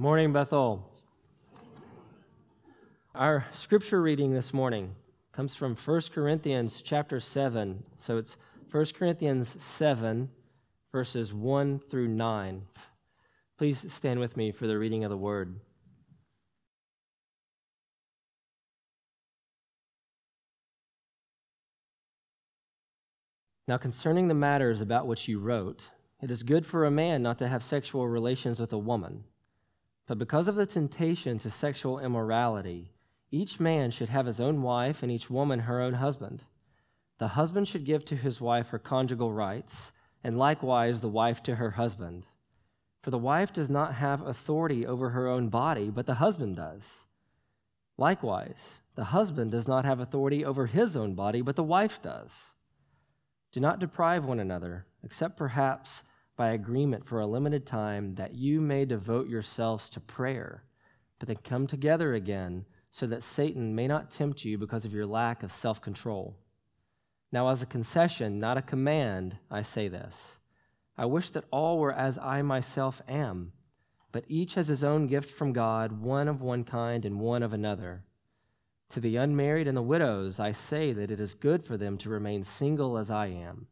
Morning, Bethel. Our scripture reading this morning comes from 1 Corinthians chapter 7. So it's 1 Corinthians 7, verses 1 through 9. Please stand with me for the reading of the word. Now, concerning the matters about which you wrote, it is good for a man not to have sexual relations with a woman. But because of the temptation to sexual immorality, each man should have his own wife and each woman her own husband. The husband should give to his wife her conjugal rights, and likewise the wife to her husband. For the wife does not have authority over her own body, but the husband does. Likewise, the husband does not have authority over his own body, but the wife does. Do not deprive one another, except perhaps by agreement for a limited time, that you may devote yourselves to prayer, but then come together again, so that Satan may not tempt you because of your lack of self control. Now, as a concession, not a command, I say this. I wish that all were as I myself am, but each has his own gift from God, one of one kind and one of another. To the unmarried and the widows, I say that it is good for them to remain single as I am.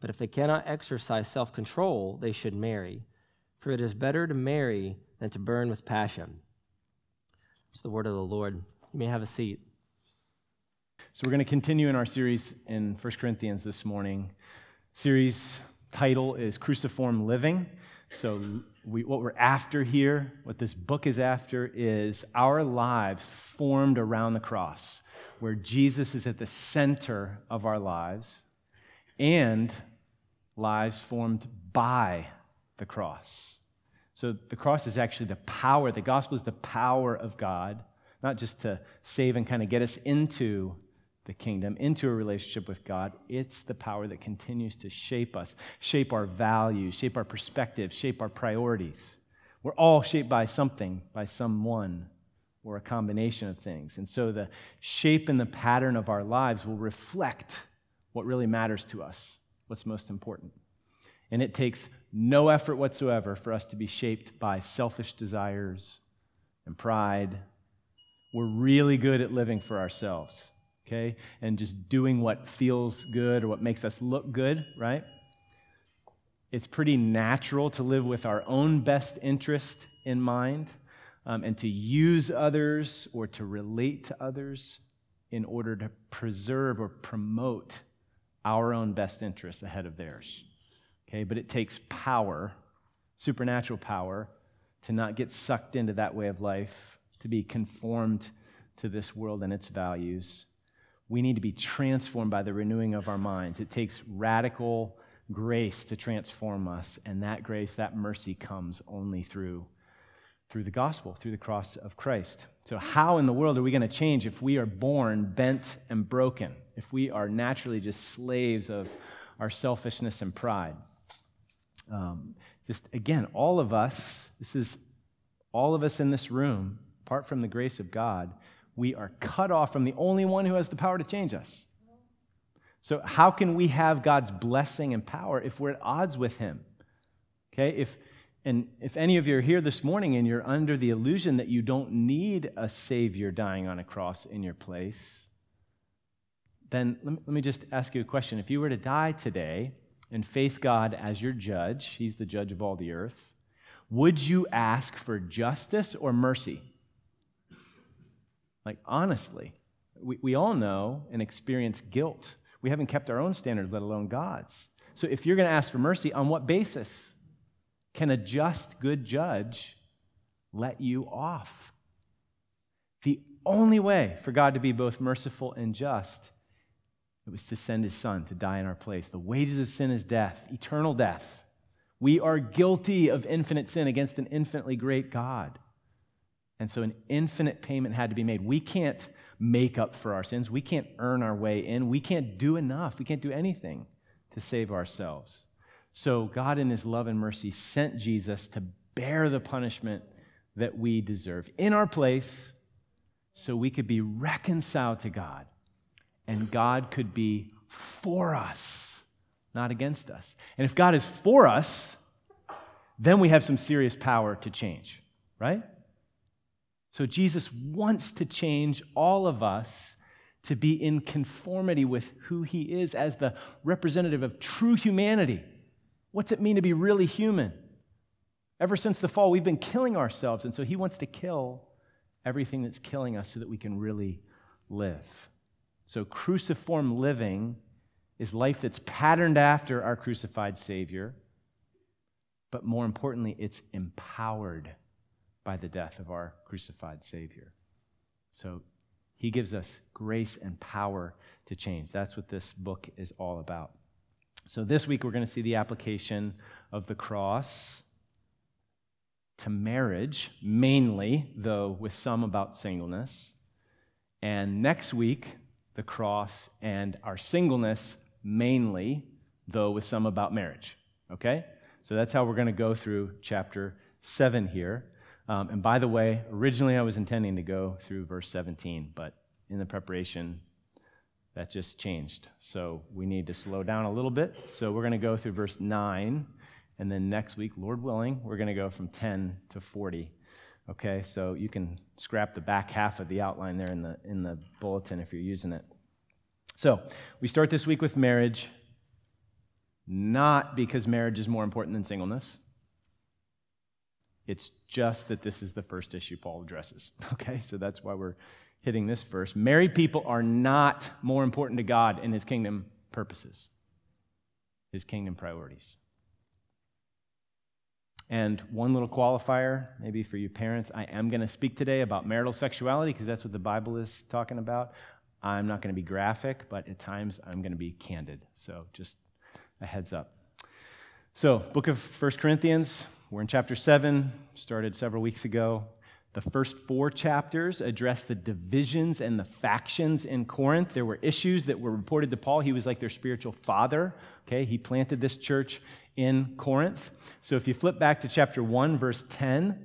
But if they cannot exercise self control, they should marry, for it is better to marry than to burn with passion. It's the word of the Lord. You may have a seat. So, we're going to continue in our series in 1 Corinthians this morning. Series title is Cruciform Living. So, we, what we're after here, what this book is after, is our lives formed around the cross, where Jesus is at the center of our lives, and lives formed by the cross. So the cross is actually the power, the gospel is the power of God, not just to save and kind of get us into the kingdom, into a relationship with God. It's the power that continues to shape us, shape our values, shape our perspectives, shape our priorities. We're all shaped by something, by someone, or a combination of things. And so the shape and the pattern of our lives will reflect what really matters to us what's most important. And it takes no effort whatsoever for us to be shaped by selfish desires and pride. We're really good at living for ourselves, okay? And just doing what feels good or what makes us look good, right? It's pretty natural to live with our own best interest in mind um, and to use others or to relate to others in order to preserve or promote our own best interests ahead of theirs. Okay, but it takes power, supernatural power, to not get sucked into that way of life, to be conformed to this world and its values. We need to be transformed by the renewing of our minds. It takes radical grace to transform us, and that grace, that mercy comes only through through the gospel, through the cross of Christ. So, how in the world are we going to change if we are born bent and broken? If we are naturally just slaves of our selfishness and pride? Um, just again, all of us, this is all of us in this room, apart from the grace of God, we are cut off from the only one who has the power to change us. So, how can we have God's blessing and power if we're at odds with Him? Okay, if and if any of you are here this morning and you're under the illusion that you don't need a Savior dying on a cross in your place, then let me, just ask you a question. If you were to die today and face God as your judge, He's the judge of all the earth, would you ask for justice or mercy? Like, honestly, we, we all know and experience guilt. We haven't kept our own standards, let alone God's. So if you're going to ask for mercy, on what basis? Can a just, good judge let you off? The only way for God to be both merciful and just it was to send his son to die in our place. The wages of sin is death, eternal death. We are guilty of infinite sin against an infinitely great God. And so an infinite payment had to be made. We can't make up for our sins. We can't earn our way in. We can't do enough. We can't do anything to save ourselves. So God, in His love and mercy, sent Jesus to bear the punishment that we deserve in our place so we could be reconciled to God and God could be for us, not against us. And if God is for us, then we have some serious power to change, right? So Jesus wants to change all of us to be in conformity with who he is as the representative of true humanity. What's it mean to be really human? Ever since the fall, we've been killing ourselves, and so he wants to kill everything that's killing us so that we can really live. So, cruciform living is life that's patterned after our crucified Savior, but more importantly, it's empowered by the death of our crucified Savior. So, he gives us grace and power to change. That's what this book is all about. So, this week we're going to see the application of the cross to marriage, mainly, though with some about singleness. And next week, the cross and our singleness, mainly, though with some about marriage. Okay? So that's how we're going to go through chapter 7 here. Um, and by the way, originally I was intending to go through verse 17, but in the preparation, that just changed. So we need to slow down a little bit. So we're going to go through verse 9, and then next week, Lord willing, we're going to go from 10 to 40. Okay, so you can scrap the back half of the outline there in the, in the bulletin if you're using it. So we start this week with marriage, not because marriage is more important than singleness. It's just that this is the first issue Paul addresses. Okay, so that's why we're hitting this verse. Married people are not more important to God in his kingdom purposes, his kingdom priorities. And one little qualifier, maybe for you parents, I am going to speak today about marital sexuality because that's what the Bible is talking about. I'm not going to be graphic, but at times I'm going to be candid. So just a heads up. So, book of First Corinthians, we're in chapter 7, started several weeks ago. The first four chapters address the divisions and the factions in Corinth. There were issues that were reported to Paul. He was like their spiritual father. Okay, he planted this church in Corinth. So if you flip back to chapter 1, verse 10,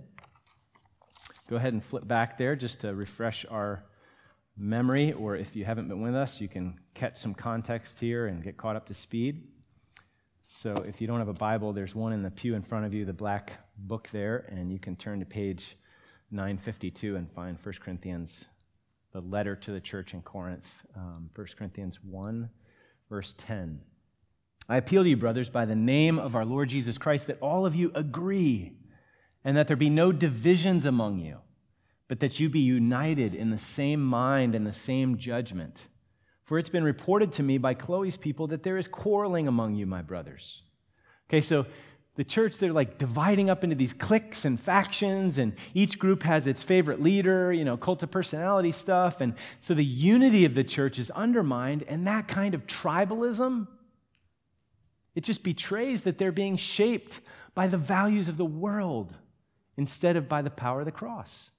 go ahead and flip back there just to refresh our memory, or if you haven't been with us, you can catch some context here and get caught up to speed. So if you don't have a Bible, there's one in the pew in front of you, the black book there, and you can turn to page 952 and find 1 Corinthians, the letter to the church in Corinth, um, 1 Corinthians 1, verse 10. I appeal to you, brothers, by the name of our Lord Jesus Christ, that all of you agree, and that there be no divisions among you, but that you be united in the same mind and the same judgment. For it's been reported to me by Chloe's people that there is quarreling among you, my brothers. Okay, so the church, they're like dividing up into these cliques and factions, and each group has its favorite leader, you know, cult of personality stuff. And so the unity of the church is undermined, and that kind of tribalism, it just betrays that they're being shaped by the values of the world instead of by the power of the cross.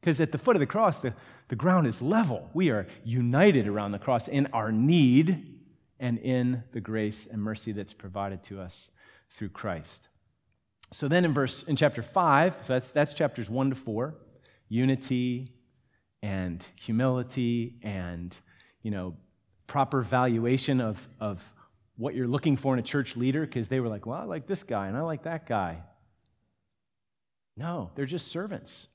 Because at the foot of the cross, the, the ground is level. We are united around the cross in our need and in the grace and mercy that's provided to us through Christ. So then in verse in chapter 5, so that's that's chapters 1 to 4, unity and humility and you know proper valuation of, of what you're looking for in a church leader, because they were like, well, I like this guy and I like that guy. No, they're just servants.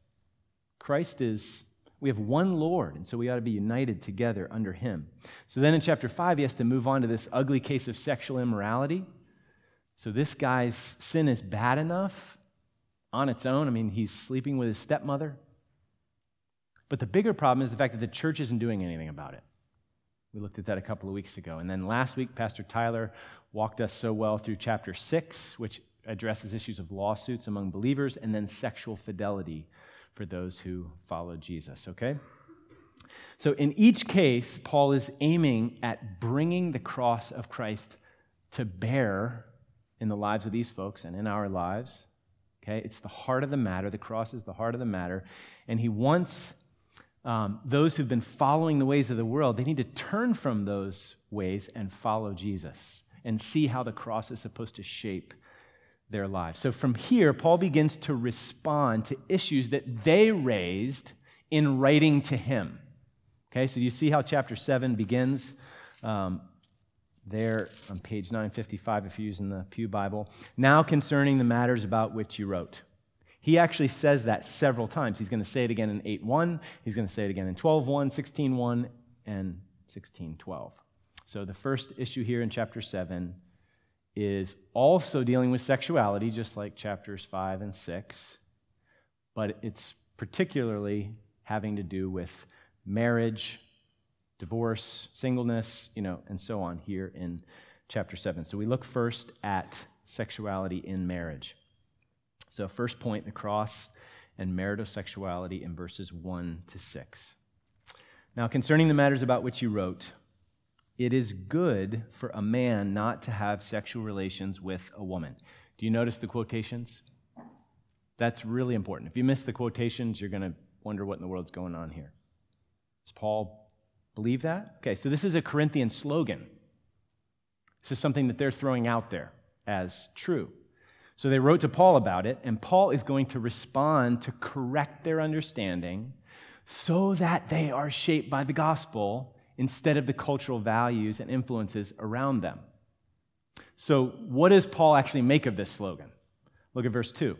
Christ is, we have one Lord, and so we ought to be united together under him. So then in chapter 5, he has to move on to this ugly case of sexual immorality. So this guy's sin is bad enough on its own. I mean, he's sleeping with his stepmother. But the bigger problem is the fact that the church isn't doing anything about it. We looked at that a couple of weeks ago. And then last week, Pastor Tyler walked us so well through chapter 6, which addresses issues of lawsuits among believers, and then sexual fidelity for those who follow Jesus, okay? So, in each case, Paul is aiming at bringing the cross of Christ to bear in the lives of these folks and in our lives. Okay? It's the heart of the matter. The cross is the heart of the matter. And he wants um, those who've been following the ways of the world, they need to turn from those ways and follow Jesus and see how the cross is supposed to shape their lives. So from here, Paul begins to respond to issues that they raised in writing to him. Okay, so you see how chapter 7 begins um, there on page 955 if you're using the Pew Bible. Now concerning the matters about which you wrote. He actually says that several times. He's going to say it again in 8:1, he's going to say it again in 12:1, 16:1, and 16:12. So the first issue here in chapter 7 is also dealing with sexuality, just like chapters 5 and 6, but it's particularly having to do with marriage, divorce, singleness, you know, and so on here in chapter 7. So we look first at sexuality in marriage. So, first point the cross and marital sexuality in verses 1 to 6. Now, concerning the matters about which you wrote, it is good for a man not to have sexual relations with a woman. Do you notice the quotations? That's really important. If you miss the quotations, you're going to wonder what in the world's going on here. Is Paul believe that? Okay, so this is a Corinthian slogan. This is something that they're throwing out there as true. So they wrote to Paul about it, and Paul is going to respond to correct their understanding so that they are shaped by the gospel instead of the cultural values and influences around them. So, what does Paul actually make of this slogan? Look at verse 2.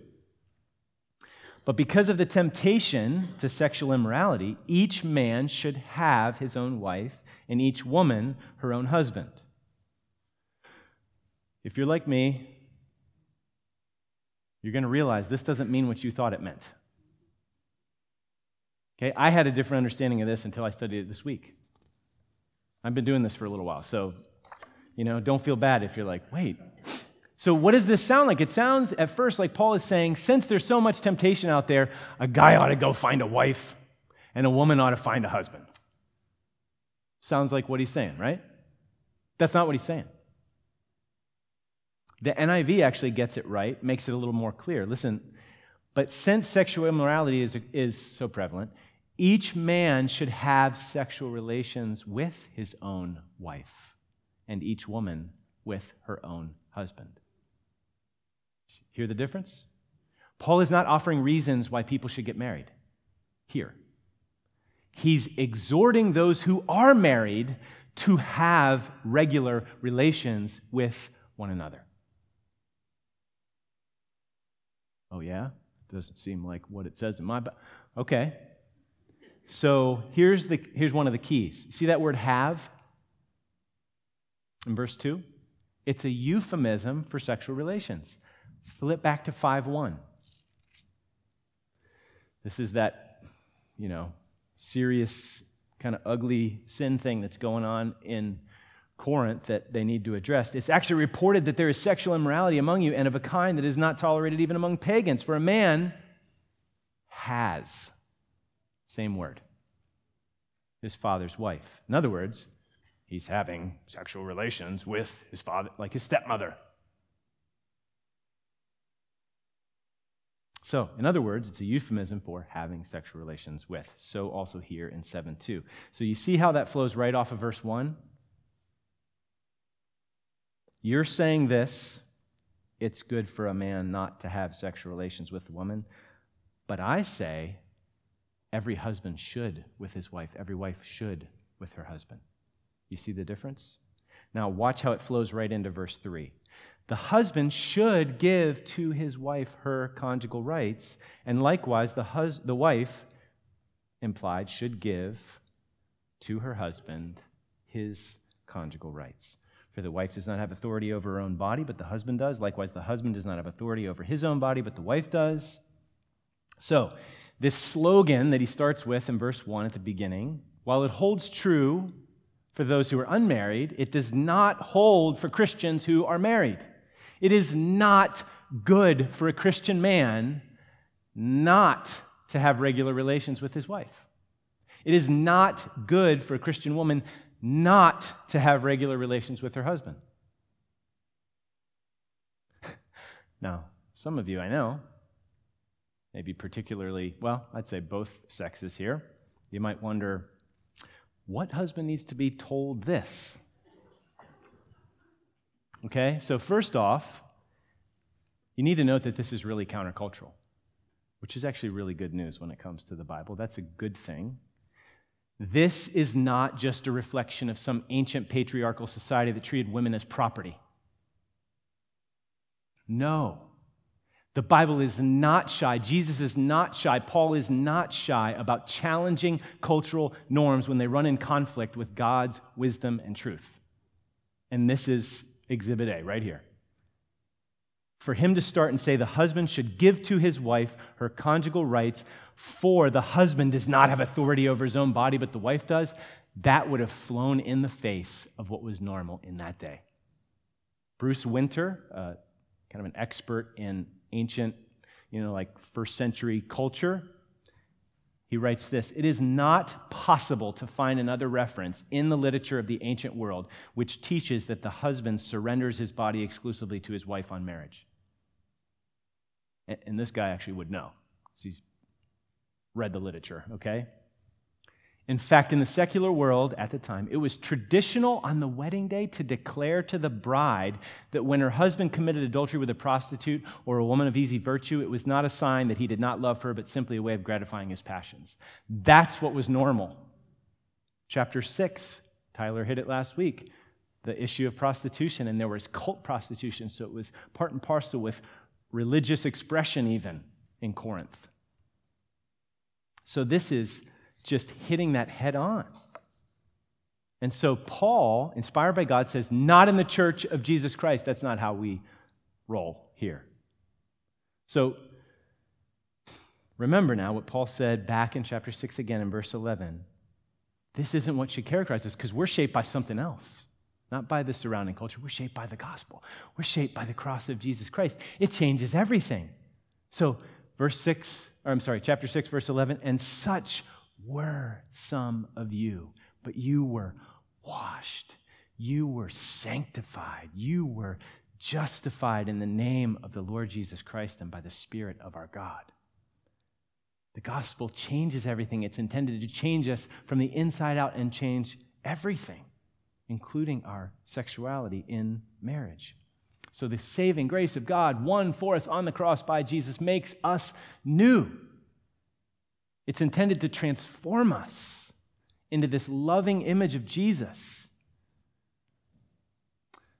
But because of the temptation to sexual immorality, each man should have his own wife, and each woman her own husband. If you're like me, you're going to realize this doesn't mean what you thought it meant. Okay, I had a different understanding of this until I studied it this week. I've been doing this for a little while, so, you know, don't feel bad if you're like, wait. So, what does this sound like? It sounds at first like Paul is saying, since there's so much temptation out there, a guy ought to go find a wife and a woman ought to find a husband. Sounds like what he's saying, right? That's not what he's saying. The NIV actually gets it right, makes it a little more clear. Listen, but since sexual immorality is, is so prevalent, each man should have sexual relations with his own wife, and each woman with her own husband. Hear the difference? Paul is not offering reasons why people should get married here. He's exhorting those who are married to have regular relations with one another. Oh, yeah? Doesn't seem like what it says in my Bible. Okay. So here's, the, here's one of the keys. See that word have in verse 2? It's a euphemism for sexual relations. Flip back to 5 1. This is that, you know, serious, kind of ugly sin thing that's going on in Corinth that they need to address. It's actually reported that there is sexual immorality among you and of a kind that is not tolerated even among pagans. For a man has, same word, his father's wife. In other words, he's having sexual relations with his father, like his stepmother. So, in other words, it's a euphemism for having sexual relations with. So, also here in 7 2. So, you see how that flows right off of verse 1? You're saying this it's good for a man not to have sexual relations with a woman. But I say every husband should with his wife, every wife should with her husband. You see the difference? Now, watch how it flows right into verse 3. The husband should give to his wife her conjugal rights, and likewise, the, hus- the wife, implied, should give to her husband his conjugal rights. For the wife does not have authority over her own body, but the husband does. Likewise, the husband does not have authority over his own body, but the wife does. So, this slogan that he starts with in verse 1 at the beginning, while it holds true for those who are unmarried, it does not hold for Christians who are married. It is not good for a Christian man not to have regular relations with his wife. It is not good for a Christian woman not to have regular relations with her husband. now, some of you I know, maybe particularly, well, I'd say both sexes here, you might wonder what husband needs to be told this? Okay, so first off, you need to note that this is really countercultural, which is actually really good news when it comes to the Bible. That's a good thing. This is not just a reflection of some ancient patriarchal society that treated women as property. No. The Bible is not shy. Jesus is not shy. Paul is not shy about challenging cultural norms when they run in conflict with God's wisdom and truth. And this is exhibit A right here. For him to start and say the husband should give to his wife her conjugal rights, for the husband does not have authority over his own body, but the wife does, that would have flown in the face of what was normal in that day. Bruce Winter, uh, kind of an expert in ancient, you know, like first century culture. He writes this It is not possible to find another reference in the literature of the ancient world which teaches that the husband surrenders his body exclusively to his wife on marriage. And this guy actually would know because he's read the literature, okay? In fact, in the secular world at the time, it was traditional on the wedding day to declare to the bride that when her husband committed adultery with a prostitute or a woman of easy virtue, it was not a sign that he did not love her, but simply a way of gratifying his passions. That's what was normal. Chapter 6, Tyler hit it last week, the issue of prostitution, and there was cult prostitution, so it was part and parcel with religious expression, even in Corinth. So this is just hitting that head on. And so, Paul, inspired by God, says, Not in the church of Jesus Christ. That's not how we roll here. So, remember now what Paul said back in chapter 6 again in verse 11. This isn't what should characterize us because we're shaped by something else, not by the surrounding culture. We're shaped by the gospel, we're shaped by the cross of Jesus Christ. It changes everything. So, verse 6, or I'm sorry, chapter 6, verse 11, and such were some of you, but you were washed, you were sanctified, you were justified in the name of the Lord Jesus Christ and by the Spirit of our God. The gospel changes everything. It's intended to change us from the inside out and change everything, including our sexuality in marriage. So, the saving grace of God, won for us on the cross by Jesus, makes us new. It's intended to transform us into this loving image of Jesus.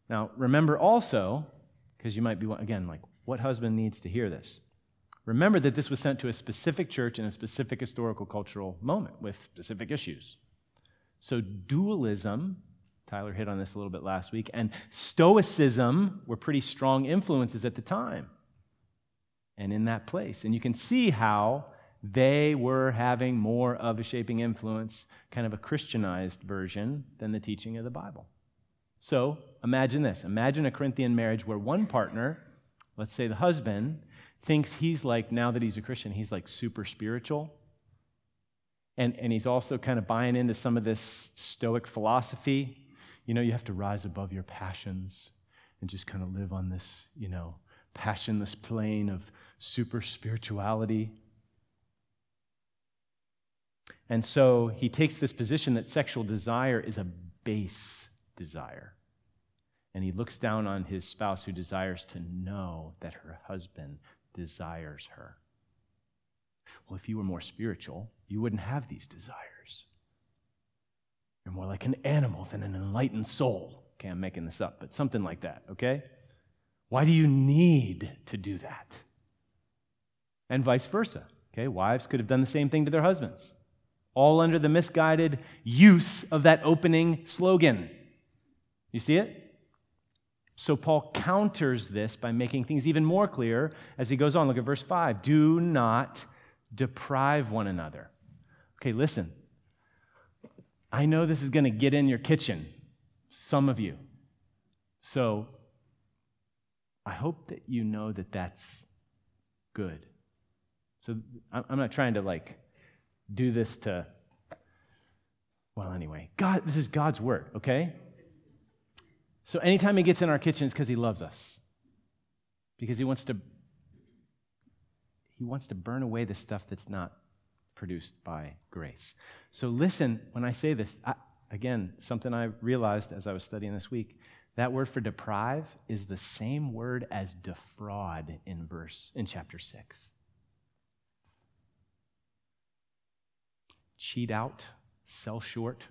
Now, remember also, because you might be, again, like, what husband needs to hear this? Remember that this was sent to a specific church in a specific historical cultural moment with specific issues. So, dualism, Tyler hit on this a little bit last week, and Stoicism were pretty strong influences at the time and in that place. And you can see how they were having more of a shaping influence, kind of a Christianized version than the teaching of the Bible. So imagine this imagine a Corinthian marriage where one partner, let's say the husband, thinks he's like, now that he's a Christian, he's like super spiritual. And, and he's also kind of buying into some of this Stoic philosophy. You know, you have to rise above your passions and just kind of live on this, you know, passionless plane of super spirituality. And so he takes this position that sexual desire is a base desire. And he looks down on his spouse who desires to know that her husband desires her. Well, if you were more spiritual, you wouldn't have these desires. You're more like an animal than an enlightened soul. Okay, I'm making this up, but something like that, okay? Why do you need to do that? And vice versa. Okay, wives could have done the same thing to their husbands all under the misguided use of that opening slogan. You see it? So Paul counters this by making things even more clear as he goes on. Look at verse 5. Do not deprive one another. Okay, listen. I know this is going to get in your kitchen, some of you. So I hope that you know that that's good. So I'm not trying to like do this to, well, anyway, God, this is God's word, okay? So anytime he gets in our kitchen, it's because he loves us. Because he wants to he wants to burn away the stuff that's not produced by grace. So listen when I say this. I, again, something I realized as I was studying this week. That word for deprive is the same word as defraud in verse in chapter 6. Cheat out, sell short,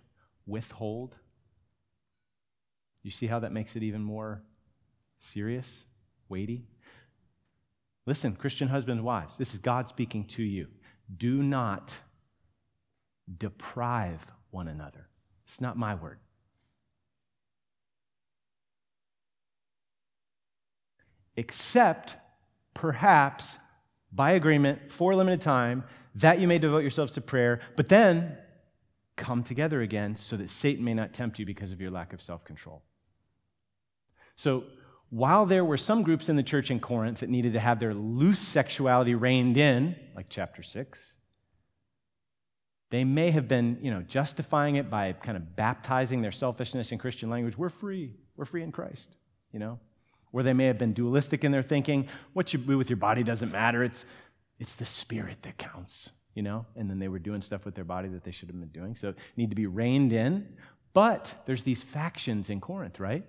withhold. You see how that makes it even more serious, weighty? Listen, Christian husbands and wives, this is God speaking to you. Do not deprive one another. It's not my word. Except, perhaps, by agreement, for a limited time, that you may devote yourselves to prayer, but then come together again so that Satan may not tempt you because of your lack of self control. So, while there were some groups in the church in Corinth that needed to have their loose sexuality reined in, like chapter 6, they may have been, you know, justifying it by kind of baptizing their selfishness in Christian language. We're free. We're free in Christ, you know? Or they may have been dualistic in their thinking. What you do with your body doesn't matter. It's, it's the spirit that counts, you know? And then they were doing stuff with their body that they should have been doing. So need to be reined in. But there's these factions in Corinth, right?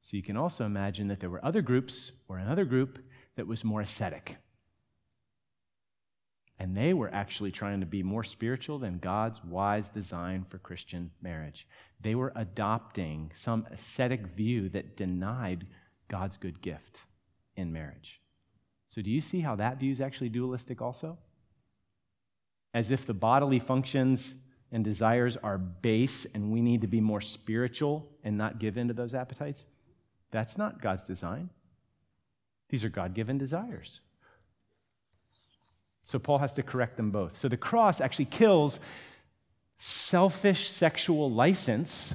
So you can also imagine that there were other groups or another group that was more ascetic. And they were actually trying to be more spiritual than God's wise design for Christian marriage. They were adopting some ascetic view that denied God's good gift in marriage. So, do you see how that view is actually dualistic also? As if the bodily functions and desires are base and we need to be more spiritual and not give in to those appetites? That's not God's design. These are God given desires. So Paul has to correct them both. So the cross actually kills selfish sexual license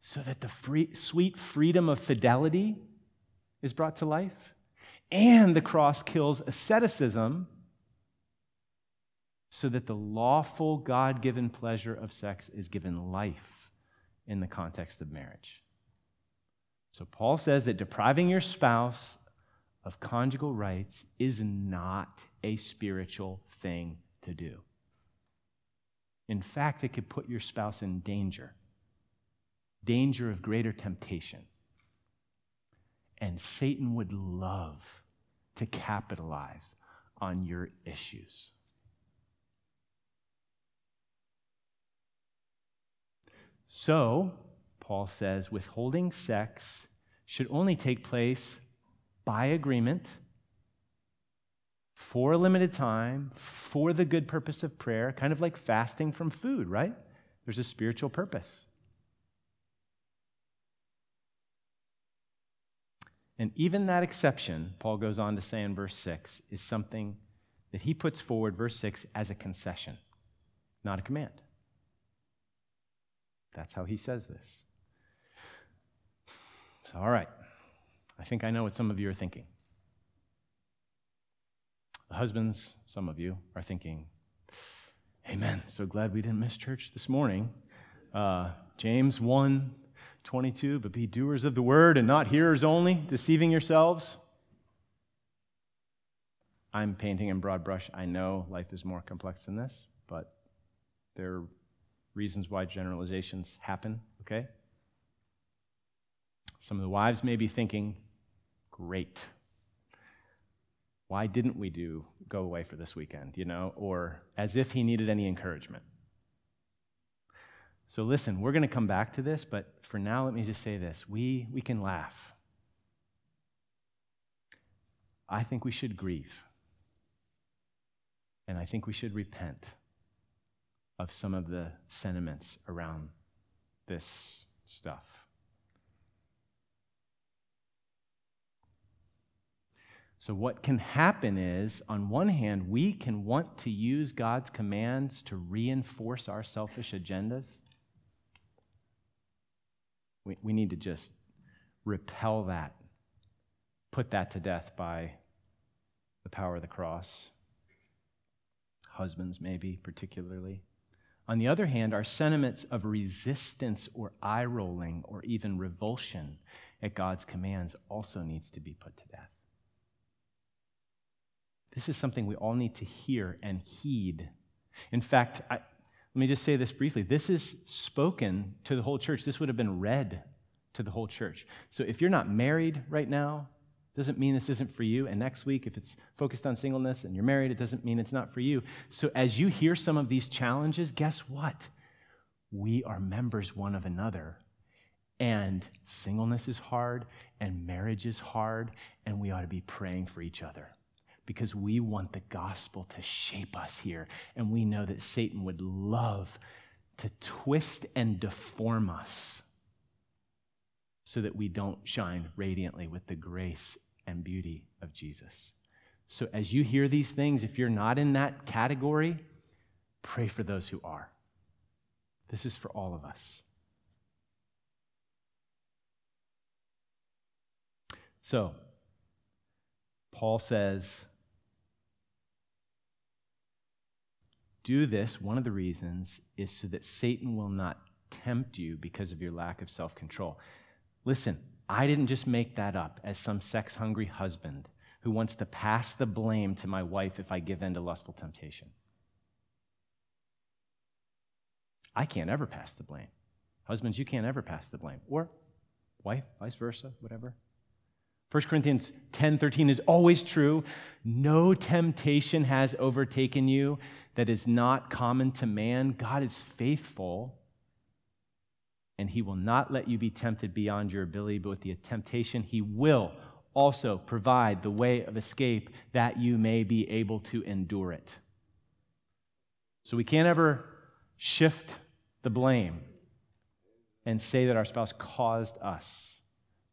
so that the free, sweet freedom of fidelity is brought to life. And the cross kills asceticism so that the lawful God given pleasure of sex is given life in the context of marriage. So Paul says that depriving your spouse of conjugal rights is not a spiritual thing to do. In fact, it could put your spouse in danger, danger of greater temptation. And Satan would love to capitalize on your issues. So, Paul says, withholding sex should only take place by agreement for a limited time for the good purpose of prayer, kind of like fasting from food, right? There's a spiritual purpose. And even that exception, Paul goes on to say in verse 6, is something that he puts forward, verse 6, as a concession, not a command. That's how he says this. So, all right. I think I know what some of you are thinking. The husbands, some of you, are thinking, Amen. So glad we didn't miss church this morning. Uh, James 1 22, but be doers of the word and not hearers only, deceiving yourselves. I'm painting in broad brush. I know life is more complex than this, but there are reasons why generalizations happen, okay? Some of the wives may be thinking, great. Why didn't we do go away for this weekend, you know? Or as if he needed any encouragement. So listen, we're going to come back to this, but for now, let me just say this. We, we can laugh. I think we should grieve. And I think we should repent of some of the sentiments around this stuff. So, what can happen is, on one hand, we can want to use God's commands to reinforce our selfish agendas. We, we need to just repel that, put that to death by the power of the cross. Husbands, maybe, particularly. On the other hand, our sentiments of resistance or eye rolling or even revulsion at God's commands also needs to be put to death. This is something we all need to hear and heed. In fact, I, let me just say this briefly. This is spoken to the whole church. This would have been read to the whole church. So if you're not married right now, doesn't mean this isn't for you. And next week, if it's focused on singleness and you're married, it doesn't mean it's not for you. So as you hear some of these challenges, guess what? We are members one of another. And singleness is hard, and marriage is hard, and we ought to be praying for each other because we want the gospel to shape us here. And we know that Satan would love to twist and deform us so that we don't shine radiantly with the grace and beauty of Jesus. So, as you hear these things, if you're not in that category, pray for those who are. This is for all of us. So, Paul says, do this. One of the reasons is so that Satan will not tempt you because of your lack of self control. Listen, I didn't just make that up as some sex hungry husband who wants to pass the blame to my wife if I give in to lustful temptation. I can't ever pass the blame. Husbands, you can't ever pass the blame. Or wife, vice versa, whatever. 1 Corinthians 10 13 is always true. No temptation has overtaken you that is not common to man. God is faithful, and he will not let you be tempted beyond your ability, but with the temptation, he will also provide the way of escape that you may be able to endure it. So we can't ever shift the blame and say that our spouse caused us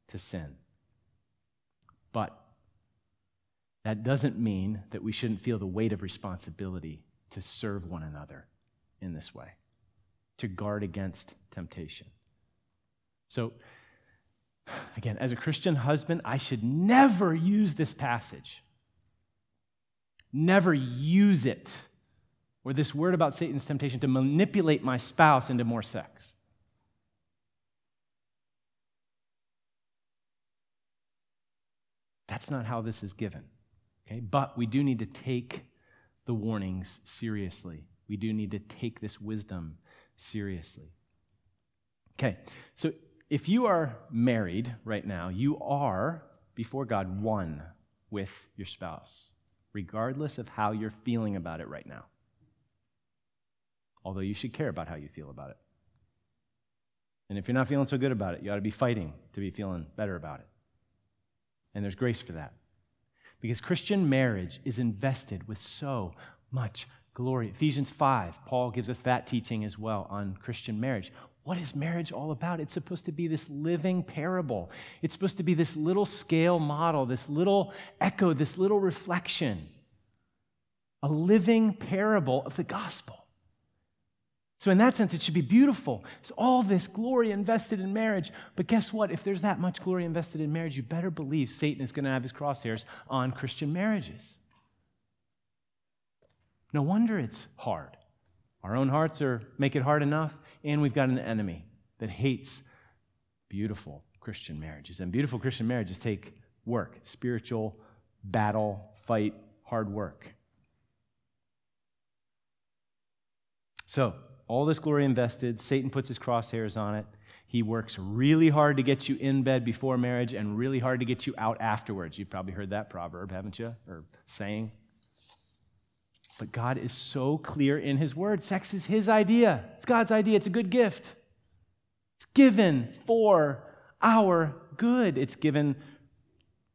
to sin. But that doesn't mean that we shouldn't feel the weight of responsibility to serve one another in this way, to guard against temptation. So, again, as a Christian husband, I should never use this passage. Never use it, or this word about Satan's temptation, to manipulate my spouse into more sex. That's not how this is given. Okay? But we do need to take the warnings seriously. We do need to take this wisdom seriously. Okay, so if you are married right now, you are, before God, one with your spouse, regardless of how you're feeling about it right now. Although you should care about how you feel about it. And if you're not feeling so good about it, you ought to be fighting to be feeling better about it. And there's grace for that. Because Christian marriage is invested with so much glory. Ephesians 5, Paul gives us that teaching as well on Christian marriage. What is marriage all about? It's supposed to be this living parable. It's supposed to be this little scale model, this little echo, this little reflection, a living parable of the gospel. So, in that sense, it should be beautiful. There's all this glory invested in marriage. But guess what? If there's that much glory invested in marriage, you better believe Satan is going to have his crosshairs on Christian marriages. No wonder it's hard. Our own hearts are make it hard enough, and we've got an enemy that hates beautiful Christian marriages. And beautiful Christian marriages take work, spiritual battle, fight, hard work. So, all this glory invested. Satan puts his crosshairs on it. He works really hard to get you in bed before marriage and really hard to get you out afterwards. You've probably heard that proverb, haven't you? Or saying. But God is so clear in his word. Sex is his idea, it's God's idea. It's a good gift. It's given for our good. It's given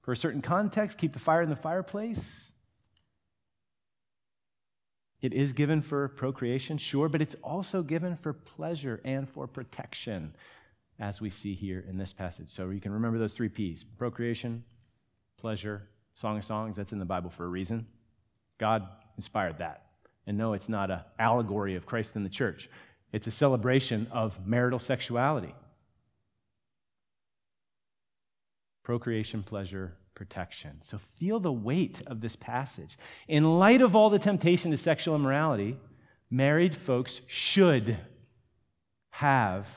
for a certain context, keep the fire in the fireplace. It is given for procreation, sure, but it's also given for pleasure and for protection, as we see here in this passage. So you can remember those three P's procreation, pleasure, Song of Songs. That's in the Bible for a reason. God inspired that. And no, it's not an allegory of Christ in the church, it's a celebration of marital sexuality. Procreation, pleasure, protection. So feel the weight of this passage. In light of all the temptation to sexual immorality, married folks should have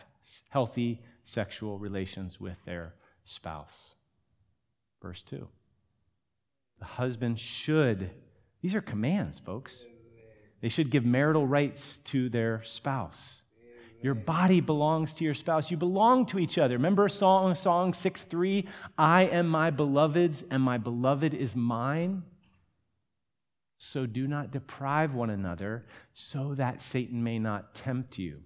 healthy sexual relations with their spouse. Verse 2. The husband should, these are commands, folks. They should give marital rights to their spouse. Your body belongs to your spouse. You belong to each other. Remember song, song 6 3? I am my beloved's, and my beloved is mine. So do not deprive one another, so that Satan may not tempt you.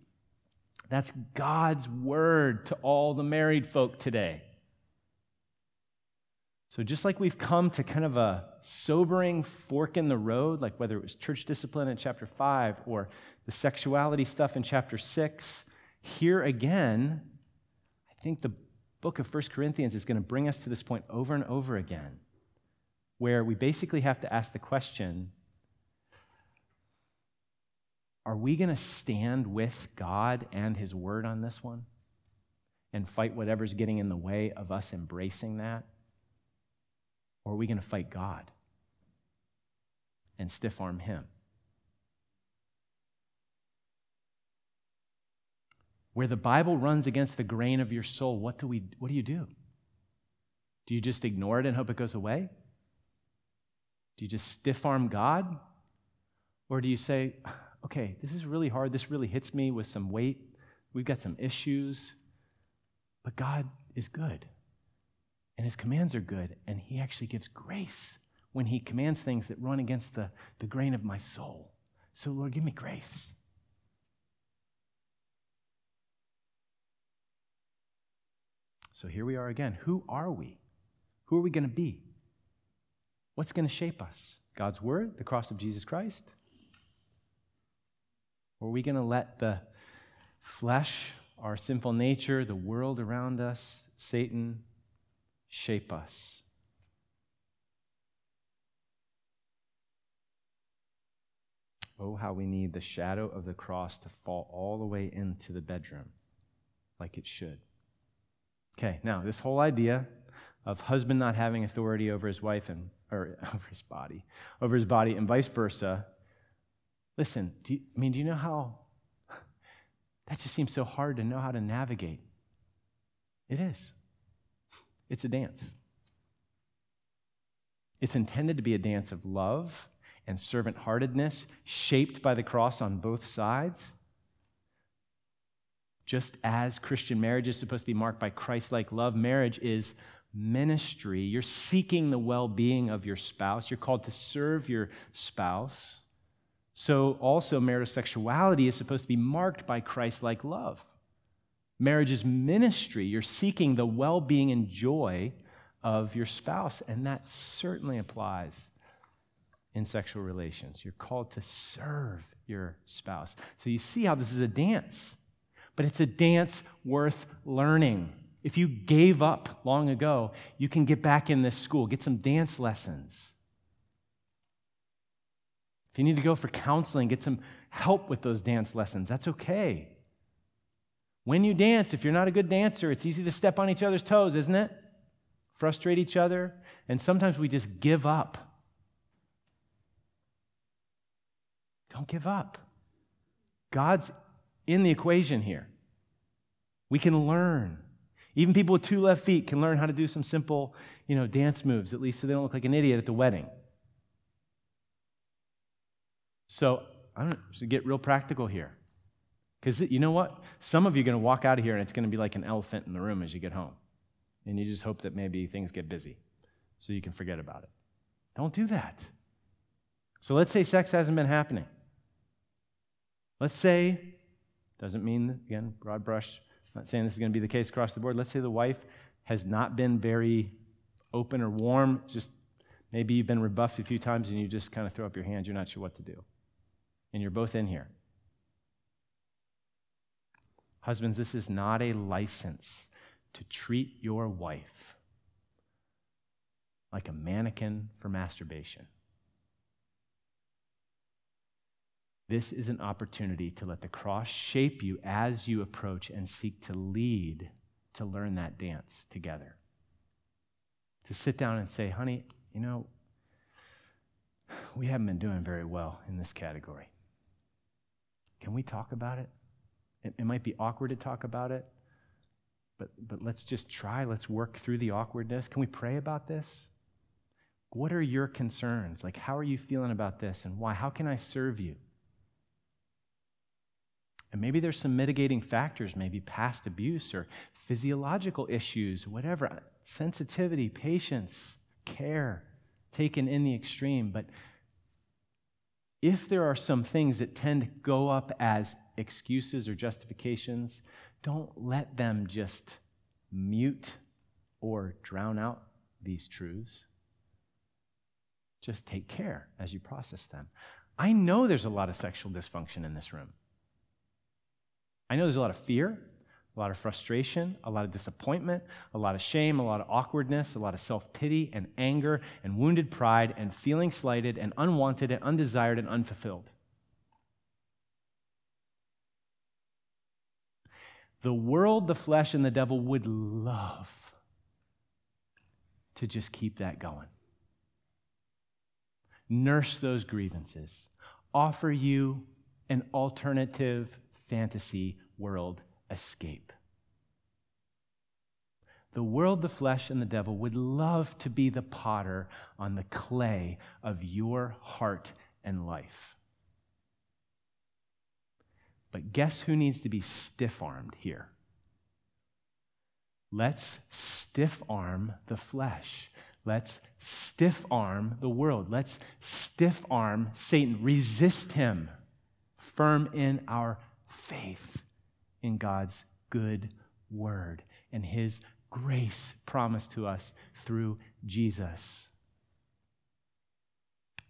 That's God's word to all the married folk today. So, just like we've come to kind of a sobering fork in the road, like whether it was church discipline in chapter 5 or the sexuality stuff in chapter 6, here again, I think the book of 1 Corinthians is going to bring us to this point over and over again, where we basically have to ask the question are we going to stand with God and His Word on this one and fight whatever's getting in the way of us embracing that? Or are we going to fight God and stiff arm Him? Where the Bible runs against the grain of your soul, what do, we, what do you do? Do you just ignore it and hope it goes away? Do you just stiff arm God? Or do you say, okay, this is really hard. This really hits me with some weight. We've got some issues. But God is good and his commands are good, and he actually gives grace when he commands things that run against the, the grain of my soul. So, Lord, give me grace. So here we are again. Who are we? Who are we going to be? What's going to shape us? God's word, the cross of Jesus Christ? Or are we going to let the flesh, our sinful nature, the world around us, Satan, shape us. Oh, how we need the shadow of the cross to fall all the way into the bedroom like it should. Okay, now, this whole idea of husband not having authority over his wife and or over his body, over his body, and vice versa. Listen, do you, I mean, do you know how that just seems so hard to know how to navigate? It is. It's a dance. It's intended to be a dance of love and servant heartedness, shaped by the cross on both sides. Just as Christian marriage is supposed to be marked by Christ like love, marriage is ministry. You're seeking the well being of your spouse, you're called to serve your spouse. So, also, marital sexuality is supposed to be marked by Christ like love. Marriage is ministry. You're seeking the well being and joy of your spouse, and that certainly applies in sexual relations. You're called to serve your spouse. So you see how this is a dance, but it's a dance worth learning. If you gave up long ago, you can get back in this school, get some dance lessons. If you need to go for counseling, get some help with those dance lessons. That's okay. When you dance, if you're not a good dancer, it's easy to step on each other's toes, isn't it? Frustrate each other. And sometimes we just give up. Don't give up. God's in the equation here. We can learn. Even people with two left feet can learn how to do some simple, you know, dance moves, at least so they don't look like an idiot at the wedding. So, I'm going to get real practical here. Because you know what? Some of you are going to walk out of here and it's going to be like an elephant in the room as you get home. And you just hope that maybe things get busy so you can forget about it. Don't do that. So let's say sex hasn't been happening. Let's say, doesn't mean, again, broad brush, I'm not saying this is going to be the case across the board. Let's say the wife has not been very open or warm. Just maybe you've been rebuffed a few times and you just kind of throw up your hands. You're not sure what to do. And you're both in here. Husbands, this is not a license to treat your wife like a mannequin for masturbation. This is an opportunity to let the cross shape you as you approach and seek to lead to learn that dance together. To sit down and say, honey, you know, we haven't been doing very well in this category. Can we talk about it? It, it might be awkward to talk about it, but, but let's just try. Let's work through the awkwardness. Can we pray about this? What are your concerns? Like, how are you feeling about this and why? How can I serve you? And maybe there's some mitigating factors, maybe past abuse or physiological issues, whatever. Sensitivity, patience, care taken in the extreme. But if there are some things that tend to go up as excuses or justifications, don't let them just mute or drown out these truths. Just take care as you process them. I know there's a lot of sexual dysfunction in this room. I know there's a lot of fear, a lot of frustration, a lot of disappointment, a lot of shame, a lot of awkwardness, a lot of self pity and anger and wounded pride and feeling slighted and unwanted and undesired and unfulfilled. The world, the flesh, and the devil would love to just keep that going. Nurse those grievances. Offer you an alternative fantasy world escape. The world, the flesh, and the devil would love to be the potter on the clay of your heart and life. But guess who needs to be stiff armed here? Let's stiff arm the flesh. Let's stiff arm the world. Let's stiff arm Satan. Resist him, firm in our faith in God's good word and his grace promised to us through Jesus.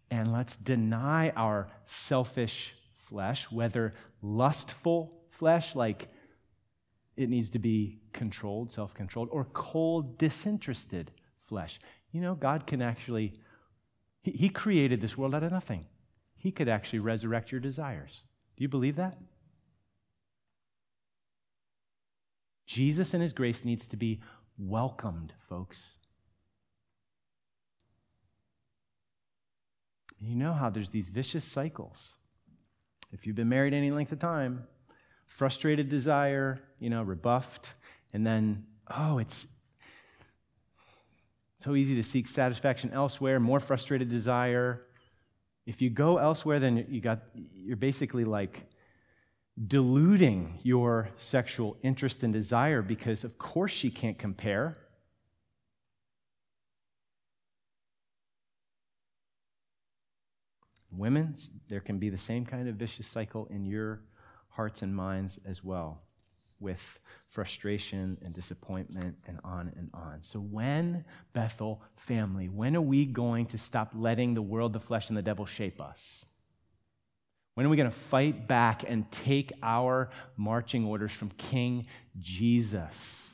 And let's deny our selfish flesh, whether lustful flesh, like it needs to be controlled, self controlled, or cold, disinterested flesh. You know, God can actually, he, he created this world out of nothing. He could actually resurrect your desires. Do you believe that? Jesus and his grace needs to be welcomed, folks. You know how there's these vicious cycles. If you've been married any length of time, frustrated desire, you know, rebuffed, and then, oh, it's so easy to seek satisfaction elsewhere, more frustrated desire. If you go elsewhere, then you got you're basically like diluting your sexual interest and desire because, of course, she can't compare. Women, there can be the same kind of vicious cycle in your hearts and minds as well, with frustration and disappointment and on and on. So, when, Bethel family, when are we going to stop letting the world, the flesh, and the devil shape us? When are we going to fight back and take our marching orders from King Jesus?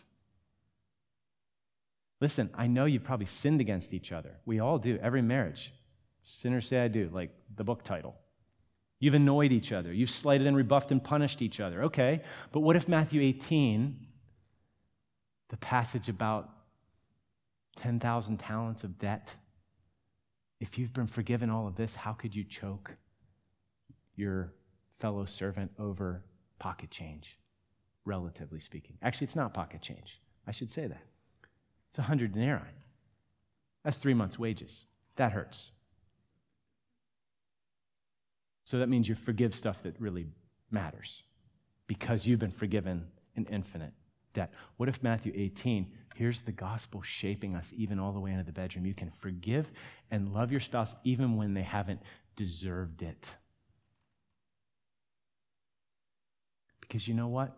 Listen, I know you've probably sinned against each other. We all do, every marriage. Sinners say I do, like the book title. You've annoyed each other. You've slighted and rebuffed and punished each other. Okay, but what if Matthew 18, the passage about 10,000 talents of debt, if you've been forgiven all of this, how could you choke your fellow servant over pocket change, relatively speaking. Actually, it's not pocket change. I should say that. It's a 100 denarii. That's three months' wages. That hurts. So that means you forgive stuff that really matters because you've been forgiven an infinite debt. What if Matthew 18, here's the gospel shaping us even all the way into the bedroom? You can forgive and love your spouse even when they haven't deserved it. Because you know what?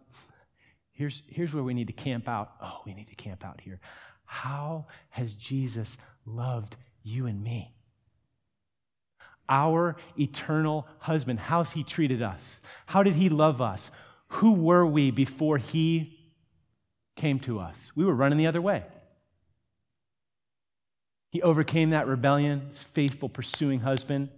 Here's, here's where we need to camp out. Oh, we need to camp out here. How has Jesus loved you and me? Our eternal husband, how's he treated us? How did he love us? Who were we before he came to us? We were running the other way. He overcame that rebellion, his faithful, pursuing husband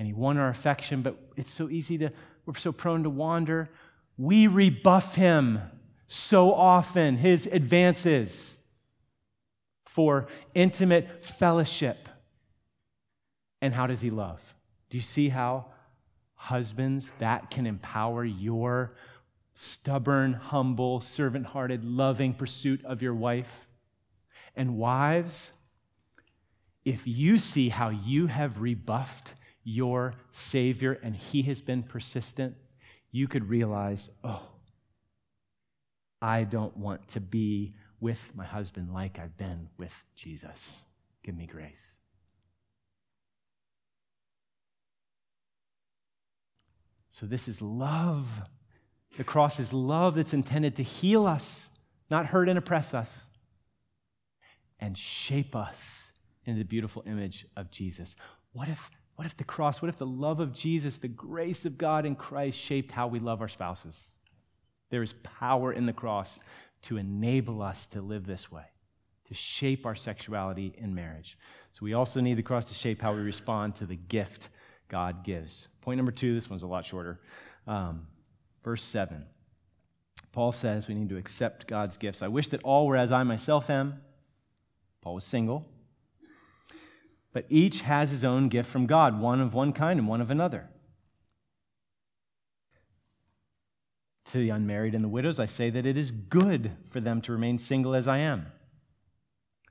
and he won our affection, but it's so easy to, we're so prone to wander. We rebuff him so often, his advances for intimate fellowship. And how does he love? Do you see how, husbands, that can empower your stubborn, humble, servant hearted, loving pursuit of your wife? And wives, if you see how you have rebuffed your Savior and He has been persistent, you could realize, oh, I don't want to be with my husband like I've been with Jesus. Give me grace. So, this is love. The cross is love that's intended to heal us, not hurt and oppress us. and shape us into the beautiful image of Jesus. What if, what if the cross, what if the love of Jesus, the grace of God in Christ shaped how we love our spouses? There is power in the cross to enable us to live this way, to shape our sexuality in marriage. So we also need the cross to shape how we respond to the gift God gives. Point number two, this one's a lot shorter. Um, verse 7. Paul says we need to accept God's gifts. I wish that all were as I myself am. Paul was single. But each has his own gift from God, one of one kind and one of another. To the unmarried and the widows, I say that it is good for them to remain single as I am.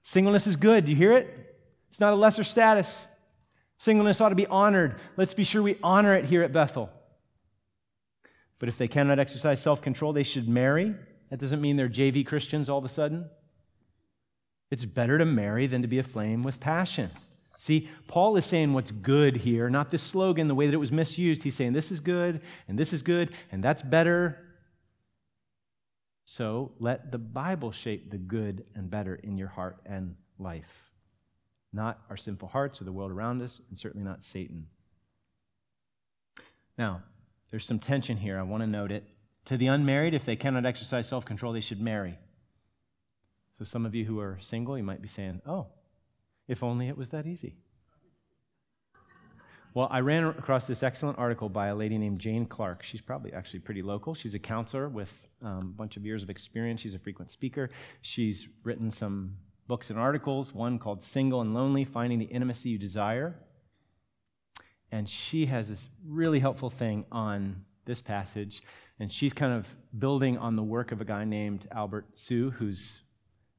Singleness is good. Do you hear it? It's not a lesser status. Singleness ought to be honored. Let's be sure we honor it here at Bethel. But if they cannot exercise self control, they should marry. That doesn't mean they're JV Christians all of a sudden. It's better to marry than to be aflame with passion. See, Paul is saying what's good here, not this slogan, the way that it was misused. He's saying this is good, and this is good, and that's better. So let the Bible shape the good and better in your heart and life, not our sinful hearts or the world around us, and certainly not Satan. Now, there's some tension here. I want to note it. To the unmarried, if they cannot exercise self control, they should marry. So, some of you who are single, you might be saying, oh, if only it was that easy. Well, I ran across this excellent article by a lady named Jayne Clark. She's probably actually pretty local. She's a counselor with um, a bunch of years of experience. She's a frequent speaker. She's written some books and articles, one called Single and Lonely Finding the Intimacy You Desire. And she has this really helpful thing on this passage. And she's kind of building on the work of a guy named Albert Hsu, who's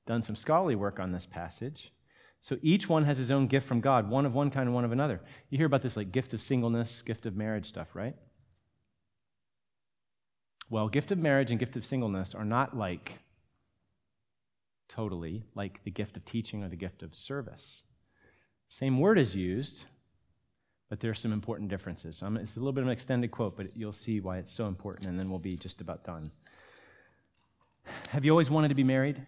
done some scholarly work on this passage. So each one has his own gift from God, one of one kind and one of another. You hear about this like gift of singleness, gift of marriage stuff, right? Well, gift of marriage and gift of singleness are not like totally like the gift of teaching or the gift of service. Same word is used, but there are some important differences. Um, it's a little bit of an extended quote, but you'll see why it's so important, and then we'll be just about done. Have you always wanted to be married?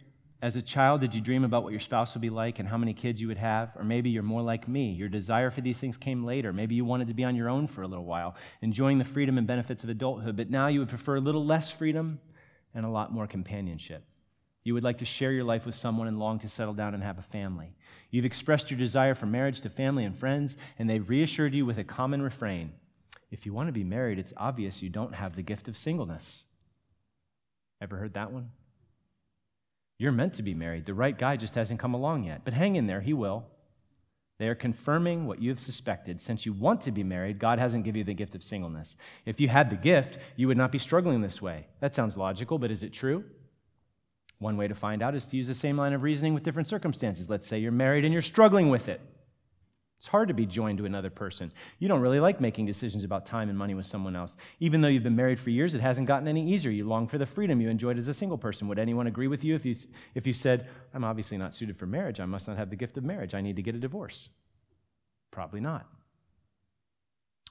As a child, did you dream about what your spouse would be like and how many kids you would have? Or maybe you're more like me. Your desire for these things came later. Maybe you wanted to be on your own for a little while, enjoying the freedom and benefits of adulthood, but now you would prefer a little less freedom and a lot more companionship. You would like to share your life with someone and long to settle down and have a family. You've expressed your desire for marriage to family and friends, and they've reassured you with a common refrain if you want to be married, it's obvious you don't have the gift of singleness. Ever heard that one? You're meant to be married. The right guy just hasn't come along yet. But hang in there, he will. They are confirming what you have suspected. Since you want to be married, God hasn't given you the gift of singleness. If you had the gift, you would not be struggling this way. That sounds logical, but is it true? One way to find out is to use the same line of reasoning with different circumstances. Let's say you're married and you're struggling with it. It's hard to be joined to another person. You don't really like making decisions about time and money with someone else. Even though you've been married for years, it hasn't gotten any easier. You long for the freedom you enjoyed as a single person. Would anyone agree with you if you, if you said, I'm obviously not suited for marriage, I must not have the gift of marriage, I need to get a divorce? Probably not.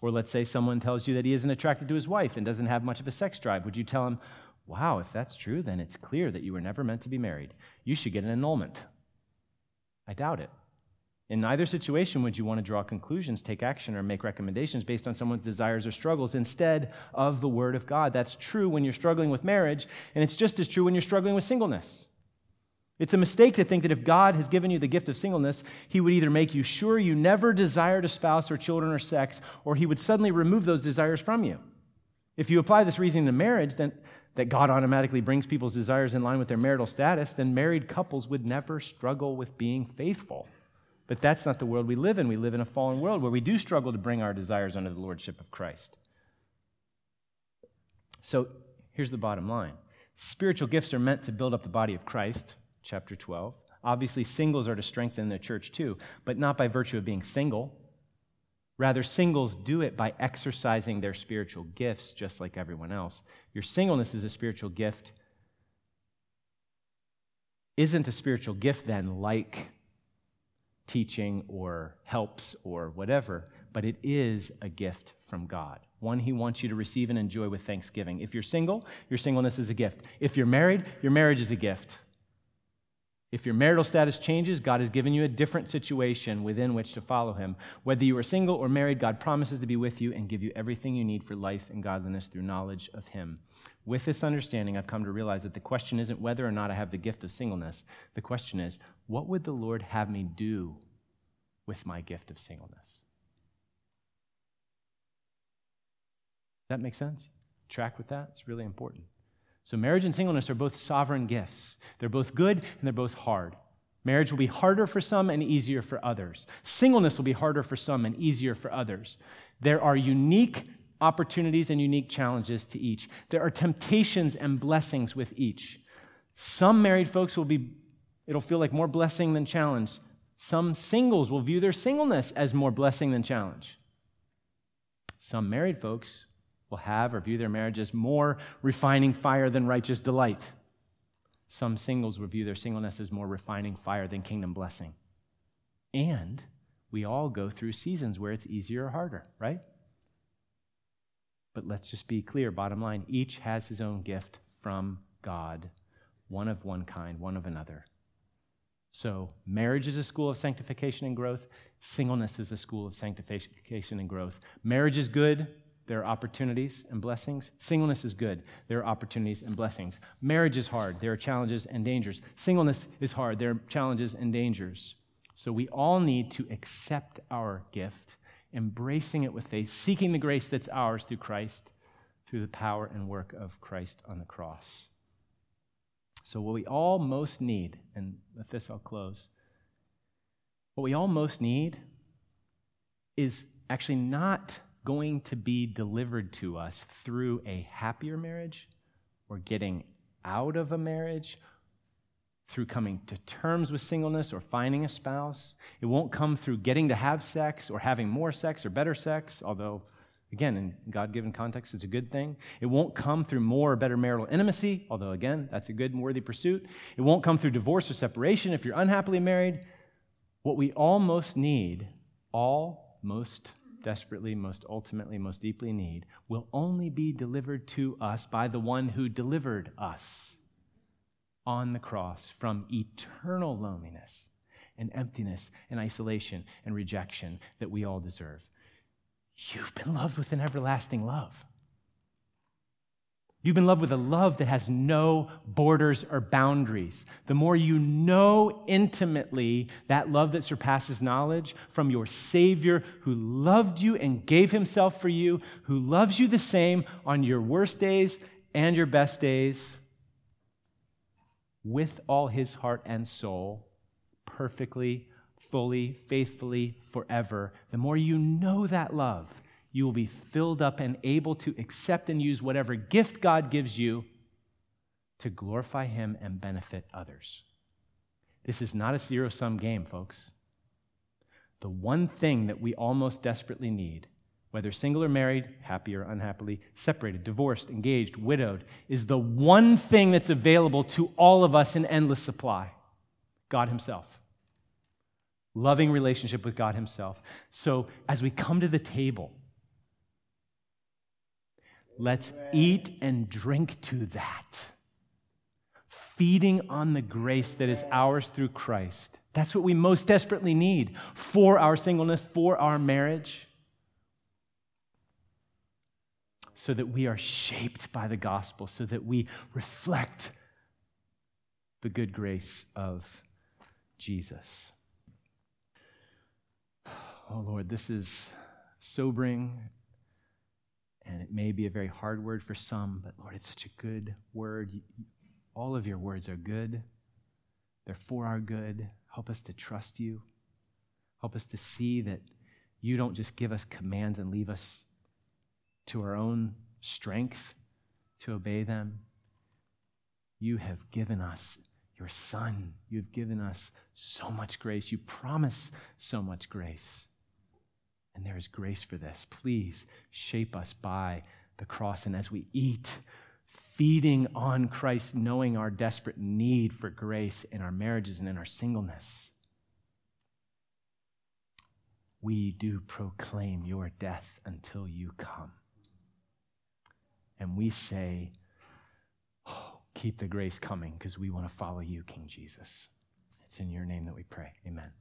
Or let's say someone tells you that he isn't attracted to his wife and doesn't have much of a sex drive. Would you tell him, Wow, if that's true, then it's clear that you were never meant to be married. You should get an annulment. I doubt it. In neither situation would you want to draw conclusions, take action, or make recommendations based on someone's desires or struggles instead of the Word of God. That's true when you're struggling with marriage, and it's just as true when you're struggling with singleness. It's a mistake to think that if God has given you the gift of singleness, He would either make you sure you never desired a spouse or children or sex, or He would suddenly remove those desires from you. If you apply this reasoning to marriage, then that God automatically brings people's desires in line with their marital status, then married couples would never struggle with being faithful. But that's not the world we live in. We live in a fallen world where we do struggle to bring our desires under the lordship of Christ. So here's the bottom line spiritual gifts are meant to build up the body of Christ, chapter 12. Obviously, singles are to strengthen the church too, but not by virtue of being single. Rather, singles do it by exercising their spiritual gifts just like everyone else. Your singleness is a spiritual gift. Isn't a spiritual gift then like teaching or helps or whatever, but it is a gift from God. One he wants you to receive and enjoy with thanksgiving. If you're single, your singleness is a gift. If you're married, your marriage is a gift. If your marital status changes, God has given you a different situation within which to follow Him. Whether you are single or married, God promises to be with you and give you everything you need for life and godliness through knowledge of Him. With this understanding, I've come to realize that the question isn't whether or not I have the gift of singleness. The question is, what would the Lord have me do with my gift of singleness? Does that makes sense? Track with that? It's really important. So, marriage and singleness are both sovereign gifts. They're both good and they're both hard. Marriage will be harder for some and easier for others. Singleness will be harder for some and easier for others. There are unique opportunities and unique challenges to each. There are temptations and blessings with each. Some married folks will be, it'll feel like more blessing than challenge. Some singles will view their singleness as more blessing than challenge. Some married folks will have or view their marriage as more refining fire than righteous delight. Some singles will view their singleness as more refining fire than kingdom blessing. And we all go through seasons where it's easier or harder, right? But let's just be clear bottom line each has his own gift from God, one of one kind, one of another. So, marriage is a school of sanctification and growth. Singleness is a school of sanctification and growth. Marriage is good, there are opportunities and blessings. Singleness is good. There are opportunities and blessings. Marriage is hard. There are challenges and dangers. Singleness is hard. There are challenges and dangers. So we all need to accept our gift, embracing it with faith, seeking the grace that's ours through Christ, through the power and work of Christ on the cross. So, what we all most need, and with this I'll close, what we all most need is actually not going to be delivered to us through a happier marriage or getting out of a marriage through coming to terms with singleness or finding a spouse. It won't come through getting to have sex or having more sex or better sex, although, again, in God given context, it's a good thing. It won't come through more or better marital intimacy, although, again, that's a good and worthy pursuit. It won't come through divorce or separation if you're unhappily married. What we all most need, all most desperately, most ultimately, most deeply need will only be delivered to us by the one who delivered us on the cross from eternal loneliness and emptiness and isolation and rejection that we all deserve. You've been loved with an everlasting love. You've been loved with a love that has no borders or boundaries. The more you know intimately that love that surpasses knowledge from your Savior who loved you and gave himself for you, who loves you the same on your worst days and your best days, with all his heart and soul, perfectly, fully, faithfully, forever, the more you know that love, you will be filled up and able to accept and use whatever gift God gives you to glorify Him and benefit others. This is not a zero sum game, folks. The one thing that we almost desperately need, whether single or married, happy or unhappily, separated, divorced, engaged, widowed, is the one thing that's available to all of us in endless supply God Himself. Loving relationship with God Himself. So as we come to the table, Let's eat and drink to that. Feeding on the grace that is ours through Christ. That's what we most desperately need for our singleness, for our marriage, so that we are shaped by the gospel, so that we reflect the good grace of Jesus. Oh Lord, this is sobering and it may be a very hard word for some, but Lord, it's such a good word. All of your words are good, they're for our good. Help us to trust you. Help us to see that you don't just give us commands and leave us to our own strength to obey them. You have given us your Son. You've given us so much grace. You promise so much grace. And there is grace for this. Please shape us by the cross. And as we eat, feeding on Christ, knowing our desperate need for grace in our marriages and in our singleness, we do proclaim your death until you come. And we say, oh, keep the grace coming because we want to follow you, King Jesus. It's in your name that we pray. Amen.